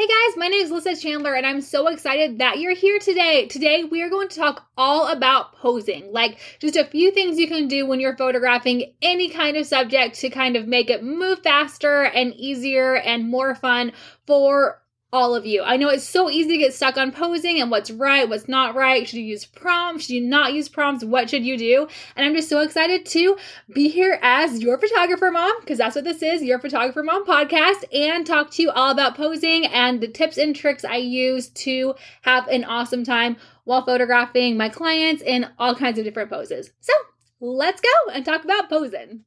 Hey guys, my name is Lisa Chandler and I'm so excited that you're here today. Today we are going to talk all about posing, like just a few things you can do when you're photographing any kind of subject to kind of make it move faster and easier and more fun for all of you. I know it's so easy to get stuck on posing and what's right, what's not right. Should you use prompts? Should you not use prompts? What should you do? And I'm just so excited to be here as your photographer mom, because that's what this is your photographer mom podcast, and talk to you all about posing and the tips and tricks I use to have an awesome time while photographing my clients in all kinds of different poses. So let's go and talk about posing.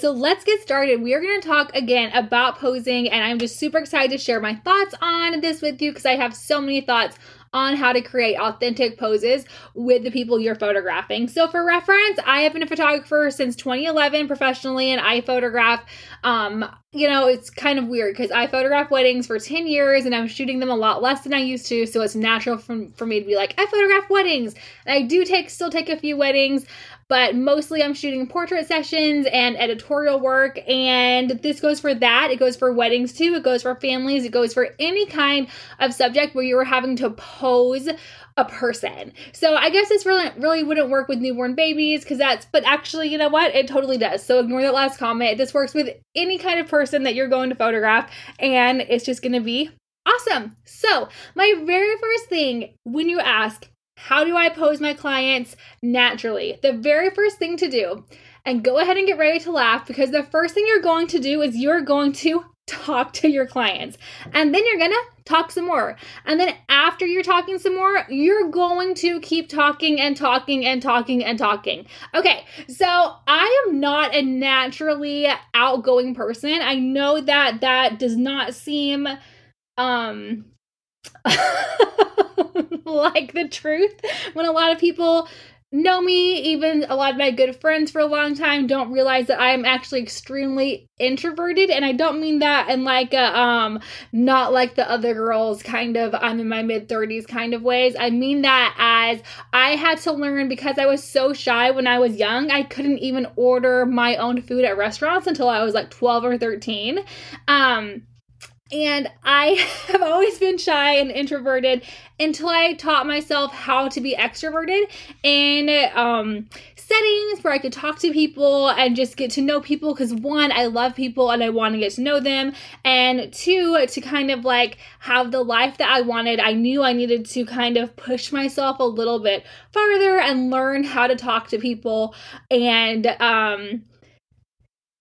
So let's get started. We are going to talk again about posing, and I'm just super excited to share my thoughts on this with you because I have so many thoughts on how to create authentic poses with the people you're photographing. So, for reference, I have been a photographer since 2011 professionally, and I photograph. Um, you know, it's kind of weird because I photograph weddings for 10 years and I'm shooting them a lot less than I used to. So it's natural for, for me to be like, I photograph weddings. And I do take still take a few weddings, but mostly I'm shooting portrait sessions and editorial work. And this goes for that. It goes for weddings too. It goes for families. It goes for any kind of subject where you're having to pose a person. So I guess this really really wouldn't work with newborn babies because that's but actually you know what it totally does. So ignore that last comment. This works with any kind of person that you're going to photograph and it's just going to be awesome. So, my very first thing when you ask how do I pose my clients naturally? The very first thing to do, and go ahead and get ready to laugh because the first thing you're going to do is you're going to talk to your clients. And then you're going to talk some more. And then after you're talking some more, you're going to keep talking and talking and talking and talking. Okay, so I am not a naturally outgoing person. I know that that does not seem um like the truth when a lot of people know me, even a lot of my good friends for a long time don't realize that I am actually extremely introverted and I don't mean that in like a um not like the other girls kind of I'm in my mid 30s kind of ways. I mean that as I had to learn because I was so shy when I was young. I couldn't even order my own food at restaurants until I was like 12 or 13. Um and I have always been shy and introverted until I taught myself how to be extroverted in um, settings where I could talk to people and just get to know people. Because one, I love people and I want to get to know them. And two, to kind of like have the life that I wanted, I knew I needed to kind of push myself a little bit farther and learn how to talk to people and, um,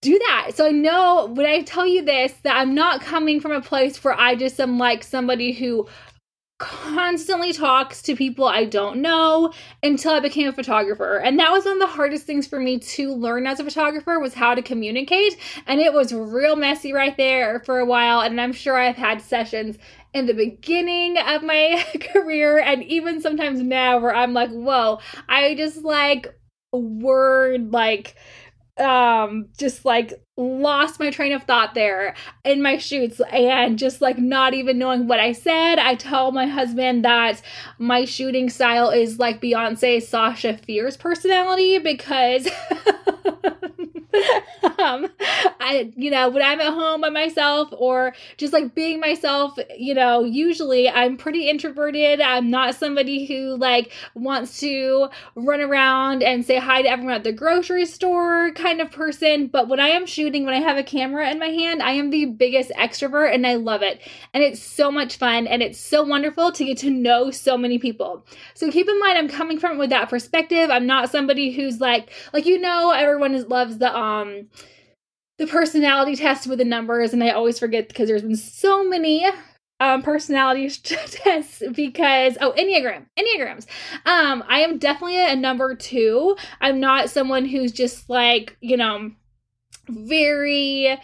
do that. So I know when I tell you this that I'm not coming from a place where I just am like somebody who constantly talks to people I don't know until I became a photographer. And that was one of the hardest things for me to learn as a photographer was how to communicate. And it was real messy right there for a while. And I'm sure I've had sessions in the beginning of my career and even sometimes now where I'm like, whoa, I just like word like um just like lost my train of thought there in my shoots and just like not even knowing what I said. I tell my husband that my shooting style is like Beyonce Sasha Fierce personality because um I you know when I'm at home by myself or just like being myself, you know, usually I'm pretty introverted. I'm not somebody who like wants to run around and say hi to everyone at the grocery store kind of person, but when I am shooting when I have a camera in my hand, I am the biggest extrovert and I love it. And it's so much fun and it's so wonderful to get to know so many people. So keep in mind I'm coming from with that perspective. I'm not somebody who's like like you know everyone is, loves the um the personality test with the numbers, and I always forget because there's been so many um, personality tests because oh enneagram enneagrams um i am definitely a number two i'm not someone who's just like you know very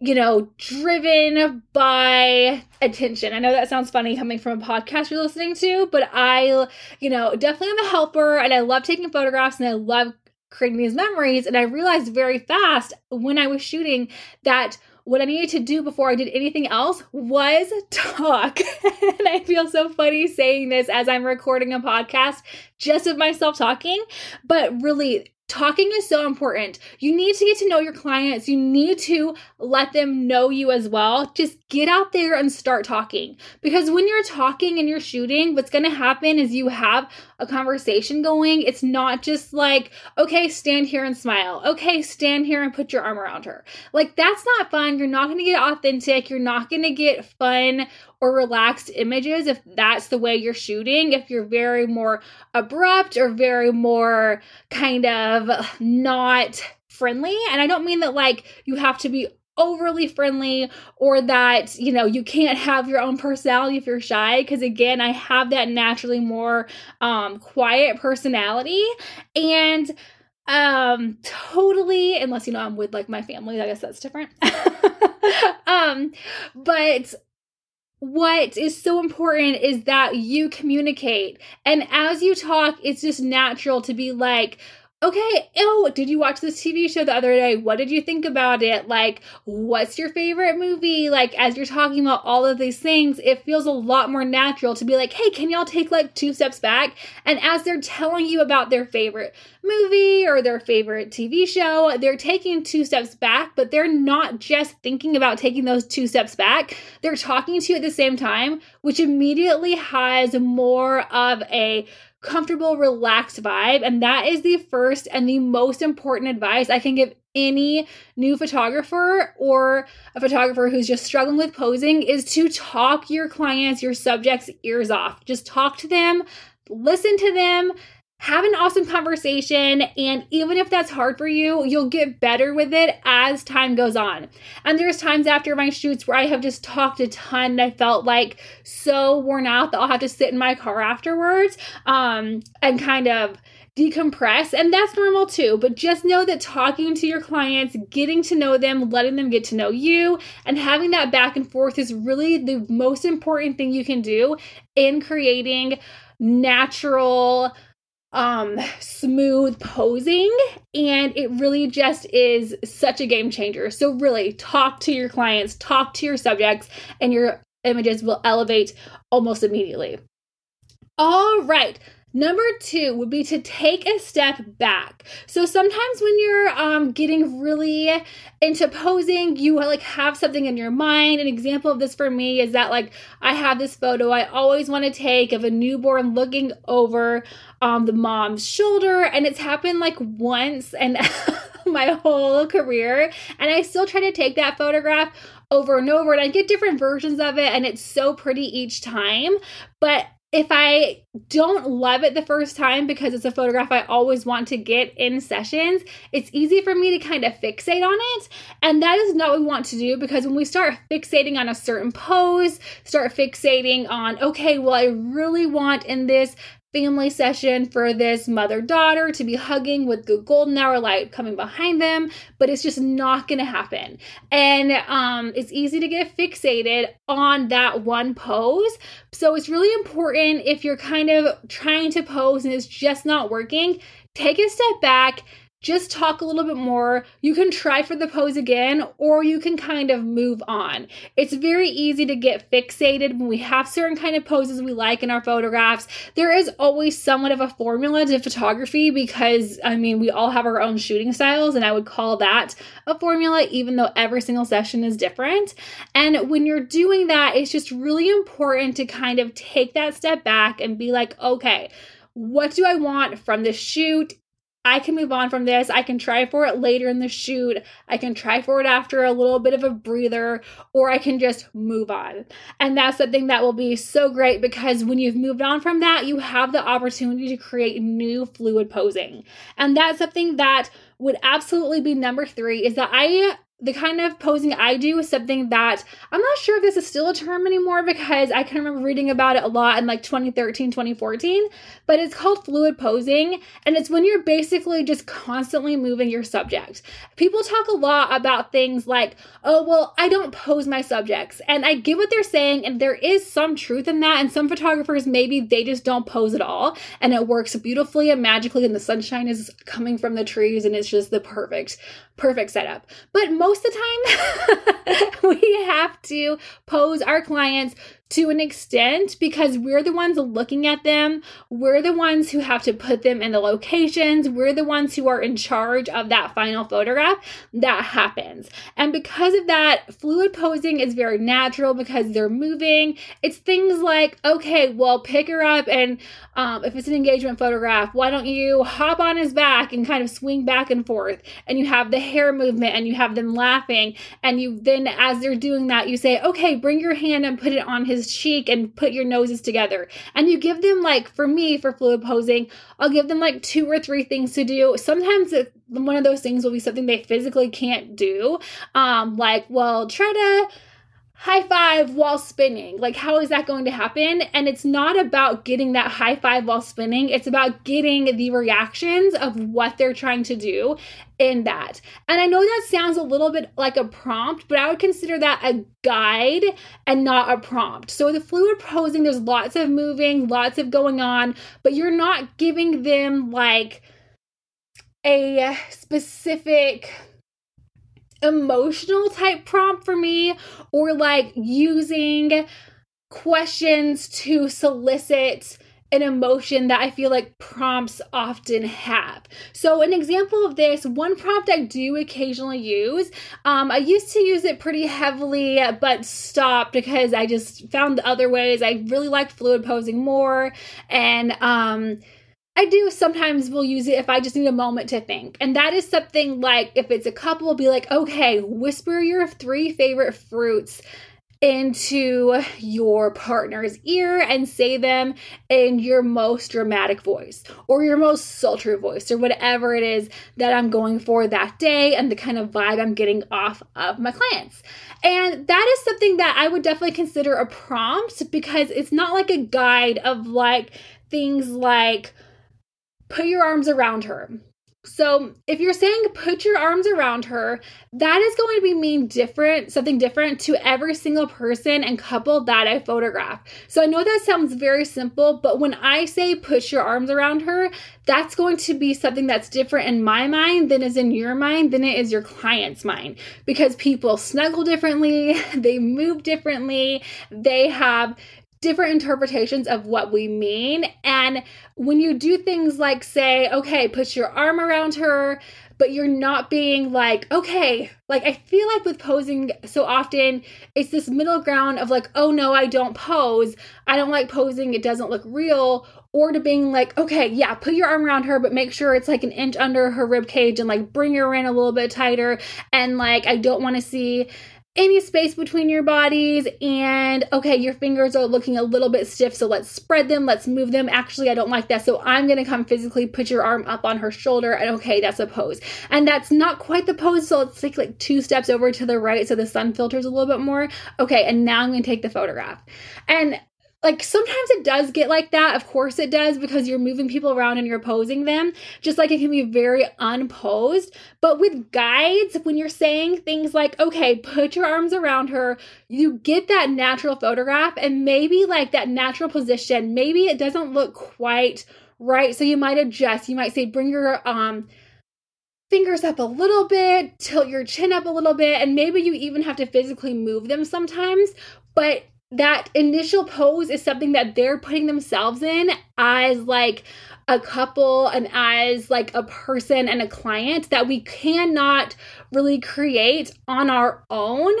you know, driven by attention. I know that sounds funny coming from a podcast you're listening to, but I, you know, definitely am a helper and I love taking photographs and I love creating these memories. And I realized very fast when I was shooting that what I needed to do before I did anything else was talk. and I feel so funny saying this as I'm recording a podcast just of myself talking, but really Talking is so important. You need to get to know your clients. You need to let them know you as well. Just get out there and start talking. Because when you're talking and you're shooting, what's going to happen is you have a conversation going. It's not just like, okay, stand here and smile. Okay, stand here and put your arm around her. Like, that's not fun. You're not going to get authentic. You're not going to get fun or relaxed images if that's the way you're shooting. If you're very more abrupt or very more kind of not friendly. And I don't mean that like you have to be overly friendly or that you know you can't have your own personality if you're shy because again i have that naturally more um quiet personality and um totally unless you know i'm with like my family i guess that's different um but what is so important is that you communicate. And as you talk, it's just natural to be like, okay, oh, did you watch this TV show the other day? What did you think about it? Like, what's your favorite movie? Like, as you're talking about all of these things, it feels a lot more natural to be like, hey, can y'all take like two steps back? And as they're telling you about their favorite movie or their favorite TV show, they're taking two steps back, but they're not just thinking about taking those two steps back. They're talking to you at the same time, which immediately has more of a comfortable, relaxed vibe. And that is the first and the most important advice I can give any new photographer or a photographer who's just struggling with posing is to talk your clients, your subjects' ears off. Just talk to them, listen to them, have an awesome conversation. And even if that's hard for you, you'll get better with it as time goes on. And there's times after my shoots where I have just talked a ton and I felt like so worn out that I'll have to sit in my car afterwards um, and kind of decompress and that's normal too but just know that talking to your clients getting to know them letting them get to know you and having that back and forth is really the most important thing you can do in creating natural um smooth posing and it really just is such a game changer. So really talk to your clients, talk to your subjects and your images will elevate almost immediately. All right. Number two would be to take a step back. So sometimes when you're um, getting really into posing, you like have something in your mind. An example of this for me is that like I have this photo I always want to take of a newborn looking over um, the mom's shoulder, and it's happened like once and my whole career, and I still try to take that photograph over and over and I get different versions of it and it's so pretty each time. But if I don't love it the first time because it's a photograph I always want to get in sessions, it's easy for me to kind of fixate on it. And that is not what we want to do because when we start fixating on a certain pose, start fixating on, okay, well, I really want in this family session for this mother daughter to be hugging with the golden hour light coming behind them, but it's just not going to happen. And um, it's easy to get fixated on that one pose. So it's really important if you're kind of trying to pose and it's just not working, take a step back just talk a little bit more. You can try for the pose again, or you can kind of move on. It's very easy to get fixated when we have certain kind of poses we like in our photographs. There is always somewhat of a formula to photography because, I mean, we all have our own shooting styles, and I would call that a formula, even though every single session is different. And when you're doing that, it's just really important to kind of take that step back and be like, okay, what do I want from this shoot? I can move on from this. I can try for it later in the shoot. I can try for it after a little bit of a breather, or I can just move on. And that's something that will be so great because when you've moved on from that, you have the opportunity to create new fluid posing. And that's something that would absolutely be number three is that I the kind of posing I do is something that I'm not sure if this is still a term anymore because I can remember reading about it a lot in like 2013, 2014, but it's called fluid posing. And it's when you're basically just constantly moving your subject. People talk a lot about things like, oh, well, I don't pose my subjects. And I get what they're saying, and there is some truth in that. And some photographers, maybe they just don't pose at all. And it works beautifully and magically, and the sunshine is coming from the trees, and it's just the perfect perfect setup. But most of the time, we have to pose our clients to an extent because we're the ones looking at them. We're the ones who have to put them in the locations. We're the ones who are in charge of that final photograph that happens. And because of that, fluid posing is very natural because they're moving. It's things like, okay, well, pick her up and um, if it's an engagement photograph, why don't you hop on his back and kind of swing back and forth? And you have the hair movement and you have them laughing. And you then, as they're doing that, you say, okay, bring your hand and put it on his cheek and put your noses together. And you give them, like, for me, for fluid posing, I'll give them like two or three things to do. Sometimes one of those things will be something they physically can't do. Um, like, well, try to high five while spinning. Like, how is that going to happen? And it's not about getting that high five while spinning, it's about getting the reactions of what they're trying to do in that. And I know that sounds a little bit like a prompt, but I would consider that a guide and not a prompt. So, the fluid posing, there's lots of moving, lots of going on, but you're not giving them like a specific emotional type prompt for me or like using questions to solicit an emotion that I feel like prompts often have. So, an example of this, one prompt I do occasionally use, um, I used to use it pretty heavily, but stopped because I just found other ways. I really liked fluid posing more. And, um, I do sometimes will use it if I just need a moment to think. And that is something like if it's a couple, be like, okay, whisper your three favorite fruits into your partner's ear and say them in your most dramatic voice or your most sultry voice or whatever it is that I'm going for that day and the kind of vibe I'm getting off of my clients. And that is something that I would definitely consider a prompt because it's not like a guide of like things like put your arms around her. So, if you're saying put your arms around her, that is going to be mean different, something different to every single person and couple that I photograph. So, I know that sounds very simple, but when I say put your arms around her, that's going to be something that's different in my mind than is in your mind than it is your client's mind because people snuggle differently, they move differently, they have different interpretations of what we mean. And when you do things like say, okay, put your arm around her, but you're not being like, okay, like I feel like with posing so often, it's this middle ground of like, oh no, I don't pose. I don't like posing. It doesn't look real. Or to being like, okay, yeah, put your arm around her, but make sure it's like an inch under her rib cage and like bring her in a little bit tighter. And like, I don't want to see any space between your bodies and okay your fingers are looking a little bit stiff so let's spread them let's move them. Actually i don't like that so i'm to come physically put your arm up on her shoulder and okay that's a pose. And that's not quite the pose so let's take like two steps over to the right so the sun filters a little bit more. Okay and now i'm to take the photograph. And like sometimes it does get like that. Of course it does because you're moving people around and you're posing them. Just like it can be very unposed. But with guides, when you're saying things like, okay, put your arms around her, you get that natural photograph and maybe like that natural position. Maybe it doesn't look quite right. So you might adjust. You might say, bring your um fingers up a little bit, tilt your chin up a little bit, and maybe you even have to physically move them sometimes. But that initial pose is something that they're putting themselves in as like a couple and as like a person and a client that we cannot really create on our own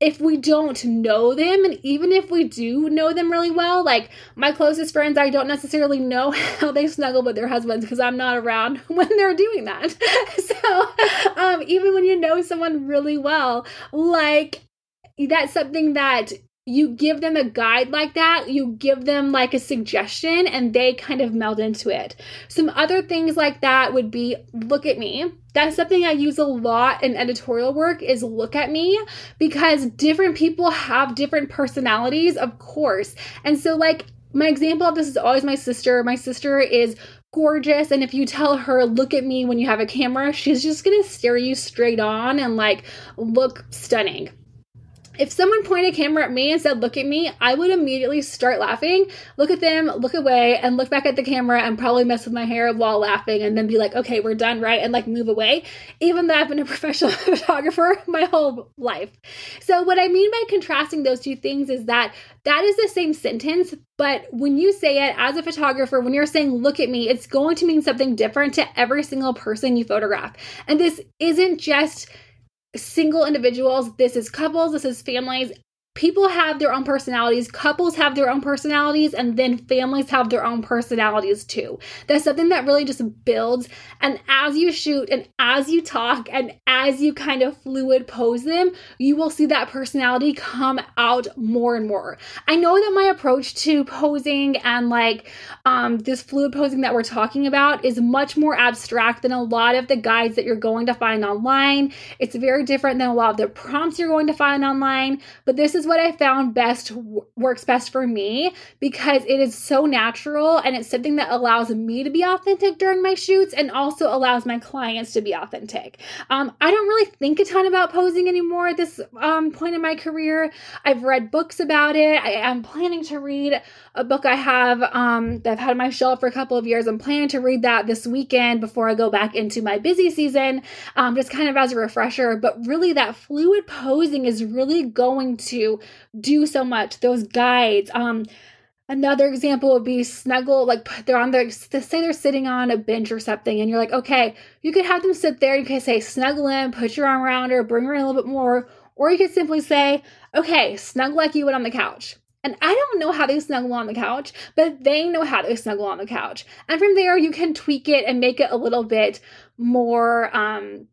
if we don't know them. And even if we do know them really well like my closest friends i don't necessarily know how they snuggle with their husbands because i'm not around when they're doing that. So um even when you know someone really well like that's something that you give them a guide like that, you give them like a suggestion and they kind of meld into it. Some other things like that would be look at me. That's something I use a lot in editorial work is look at me because different people have different personalities, of course. And so like my example of this is always my sister. My sister is gorgeous. And if you tell her, look at me when you have a camera, she's just gonna stare you straight on and like look stunning. If someone pointed a camera at me and said, Look at me, I would immediately start laughing, look at them, look away, and look back at the camera and probably mess with my hair while laughing and then be like, Okay, we're done, right? And like move away, even though I've been a professional photographer my whole life. So, what I mean by contrasting those two things is that that is the same sentence, but when you say it as a photographer, when you're saying, look at me, it's going to mean something different to every single person you photograph. And this isn't just single individuals, this is couples, this is families people have their own personalities, couples have their own personalities, and then families have their own personalities too. That's something that really just builds. And as you shoot and as you talk and as you kind of fluid pose them, you will see that personality come out more and more. I know that my approach to posing and like um, this fluid posing that we're talking about is much more abstract than a lot of the guides that you're going to find online. It's very different than a lot of the prompts you're going to find online, but this is what I found best works best for me because it is so natural and it's something that allows me to be authentic during my shoots and also allows my clients to be authentic. Um, I don't really think a ton about posing anymore at this um, point in my career. I've read books about it. I am planning to read a book I have um, that I've had on my shelf for a couple of years. I'm planning to read that this weekend before I go back into my busy season, um, just kind of as a refresher. But really, that fluid posing is really going to do so much. Those guides. Um, another example would be snuggle, like they're on their, say they're sitting on a bench or something, and you're like, okay, you could have them sit there. You could say, snuggle in, put your arm around her, bring her in a little bit more. Or you could simply say, okay, snuggle like you would on the couch. And I don't know how they snuggle on the couch, but they know how to snuggle on the couch. And from there, you can tweak it and make it a little bit more um,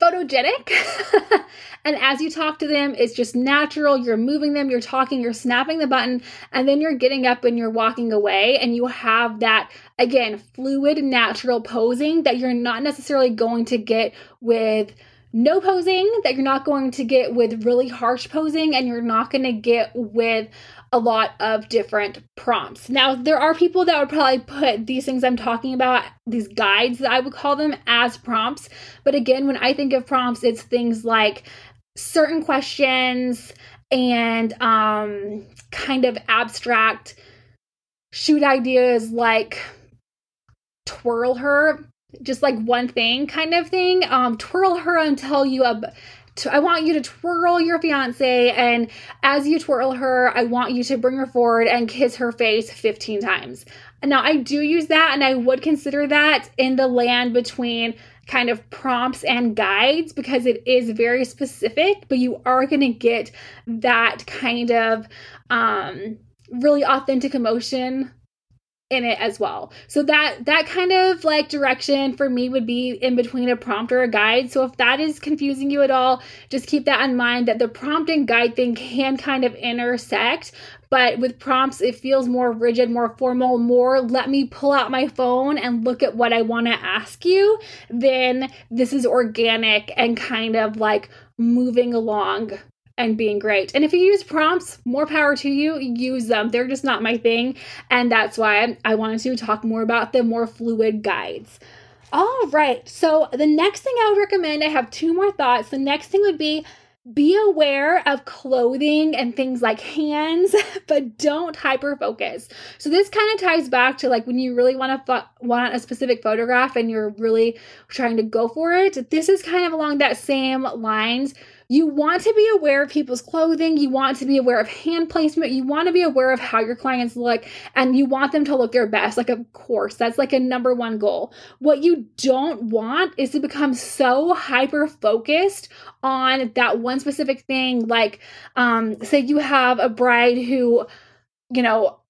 photogenic. and as you talk to them, it's just natural. You're moving them, you're talking, you're snapping the button, and then you're getting up and you're walking away. And you have that, again, fluid, natural posing that you're not necessarily going to get with no posing that you're not going to get with really harsh posing and you're not going to get with a lot of different prompts. Now, there are people that would probably put these things I'm talking about, these guides that I would call them, as prompts. But again, when I think of prompts, it's things like certain questions and um, kind of abstract shoot ideas like twirl her just like one thing kind of thing. Um, twirl her until you ab- I want you to twirl your fiance, and as you twirl her, I want you to bring her forward and kiss her face 15 times. Now, I do use that, and I would consider that in the land between kind of prompts and guides because it is very specific, but you are going to get that kind of um, really authentic emotion in it as well. So that that kind of like direction for me would be in between a prompt or a guide. So if that is confusing you at all, just keep that in mind that the prompt and guide thing can kind of intersect, but with prompts it feels more rigid, more formal, more let me pull out my phone and look at what I want to ask you. Then this is organic and kind of like moving along and being great. And if you use prompts, more power to you. Use them. They're just not my thing. And that's why I wanted to talk more about the more fluid guides. All right. So the next thing I would recommend, I have two more thoughts. The next thing would be be aware of clothing and things like hands, but don't hyper focus. So this kind of ties back to like when you really want to fo- want a specific photograph and you're really trying to go for it. This is kind of along that same lines you want to be aware of people's clothing. You want to be aware of hand placement. You want to be aware of how your clients look and you want them to look their best. Like, of course, that's like a number one goal. What you don't want is to become so hyper focused on that one specific thing. Like, um, say you have a bride who, you know,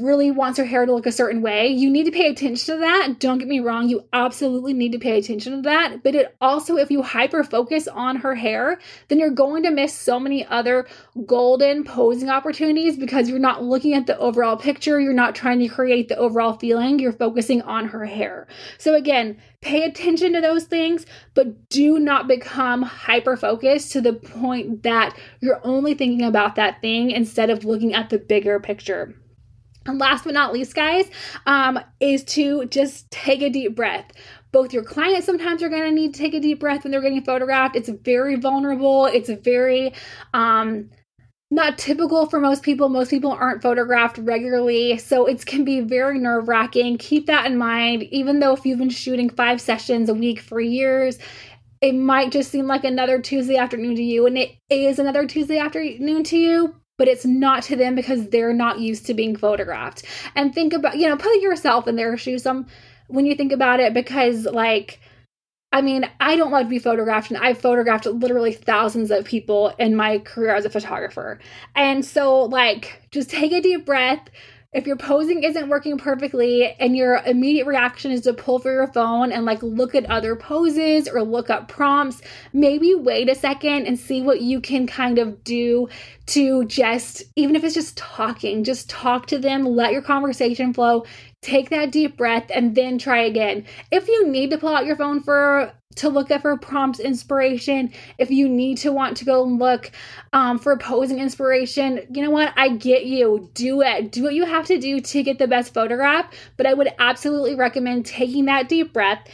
really wants her hair to look a certain way, you need to pay attention to that. Don't get me wrong, you absolutely need to pay attention to that. But it also, if you hyper focus on her hair, then you're going to miss so many other golden posing opportunities because you're not looking at the overall picture. You're not trying to create the overall feeling. You're focusing on her hair. So, again, pay attention to those things, but do not become hyper focused to the point that you're only thinking about that thing instead of looking at the bigger picture. And last but not least, guys, um, is to just take a deep breath. Both your clients sometimes are going to need to take a deep breath when they're getting photographed. It's very vulnerable. It's very um, not typical for most people. Most people aren't photographed regularly, so it can be very nerve wracking. Keep that in mind. Even though if you've been shooting five sessions a week for years, it might just seem like another Tuesday afternoon to you, and it is another Tuesday afternoon to you, but it's not to them because they're not used to being photographed. And think about, you know, put yourself in their shoes some when you think about it because like I mean, I don't love to be photographed, and I've photographed literally thousands of people in my career as a photographer. And so, like, just take a deep breath, if your posing isn't working perfectly and your immediate reaction is to pull for your phone and like look at other poses or look up prompts, maybe wait a second and see what you can kind of do to just, even if it's just talking, just talk to them, let your conversation flow, take that deep breath, and then try again. If you need to pull out your phone for to look at for prompts inspiration, if you need to want to go look um, for posing inspiration, you know what? I get you. Do it. Do what you have to do to get the best photograph. But I would absolutely recommend taking that deep breath,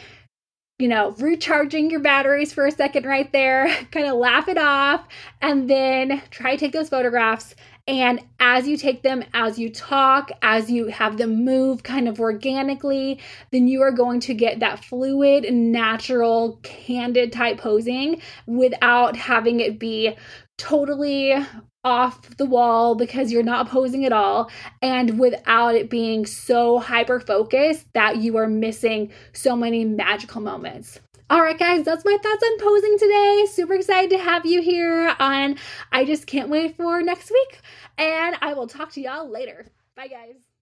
you know, recharging your batteries for a second right there, kind of laugh it off, and then try to take those photographs and as you take them, as you talk, as you have them move kind of organically, then you are going to get that fluid, natural, candid type posing without having it be totally off the wall because you're not posing at all and without it being so hyper focused that you are missing so many magical moments. All right, guys, that's my thoughts on posing today. Super excited to have you here on. I just can't wait for next week. And I will talk to y'all later. Bye, guys.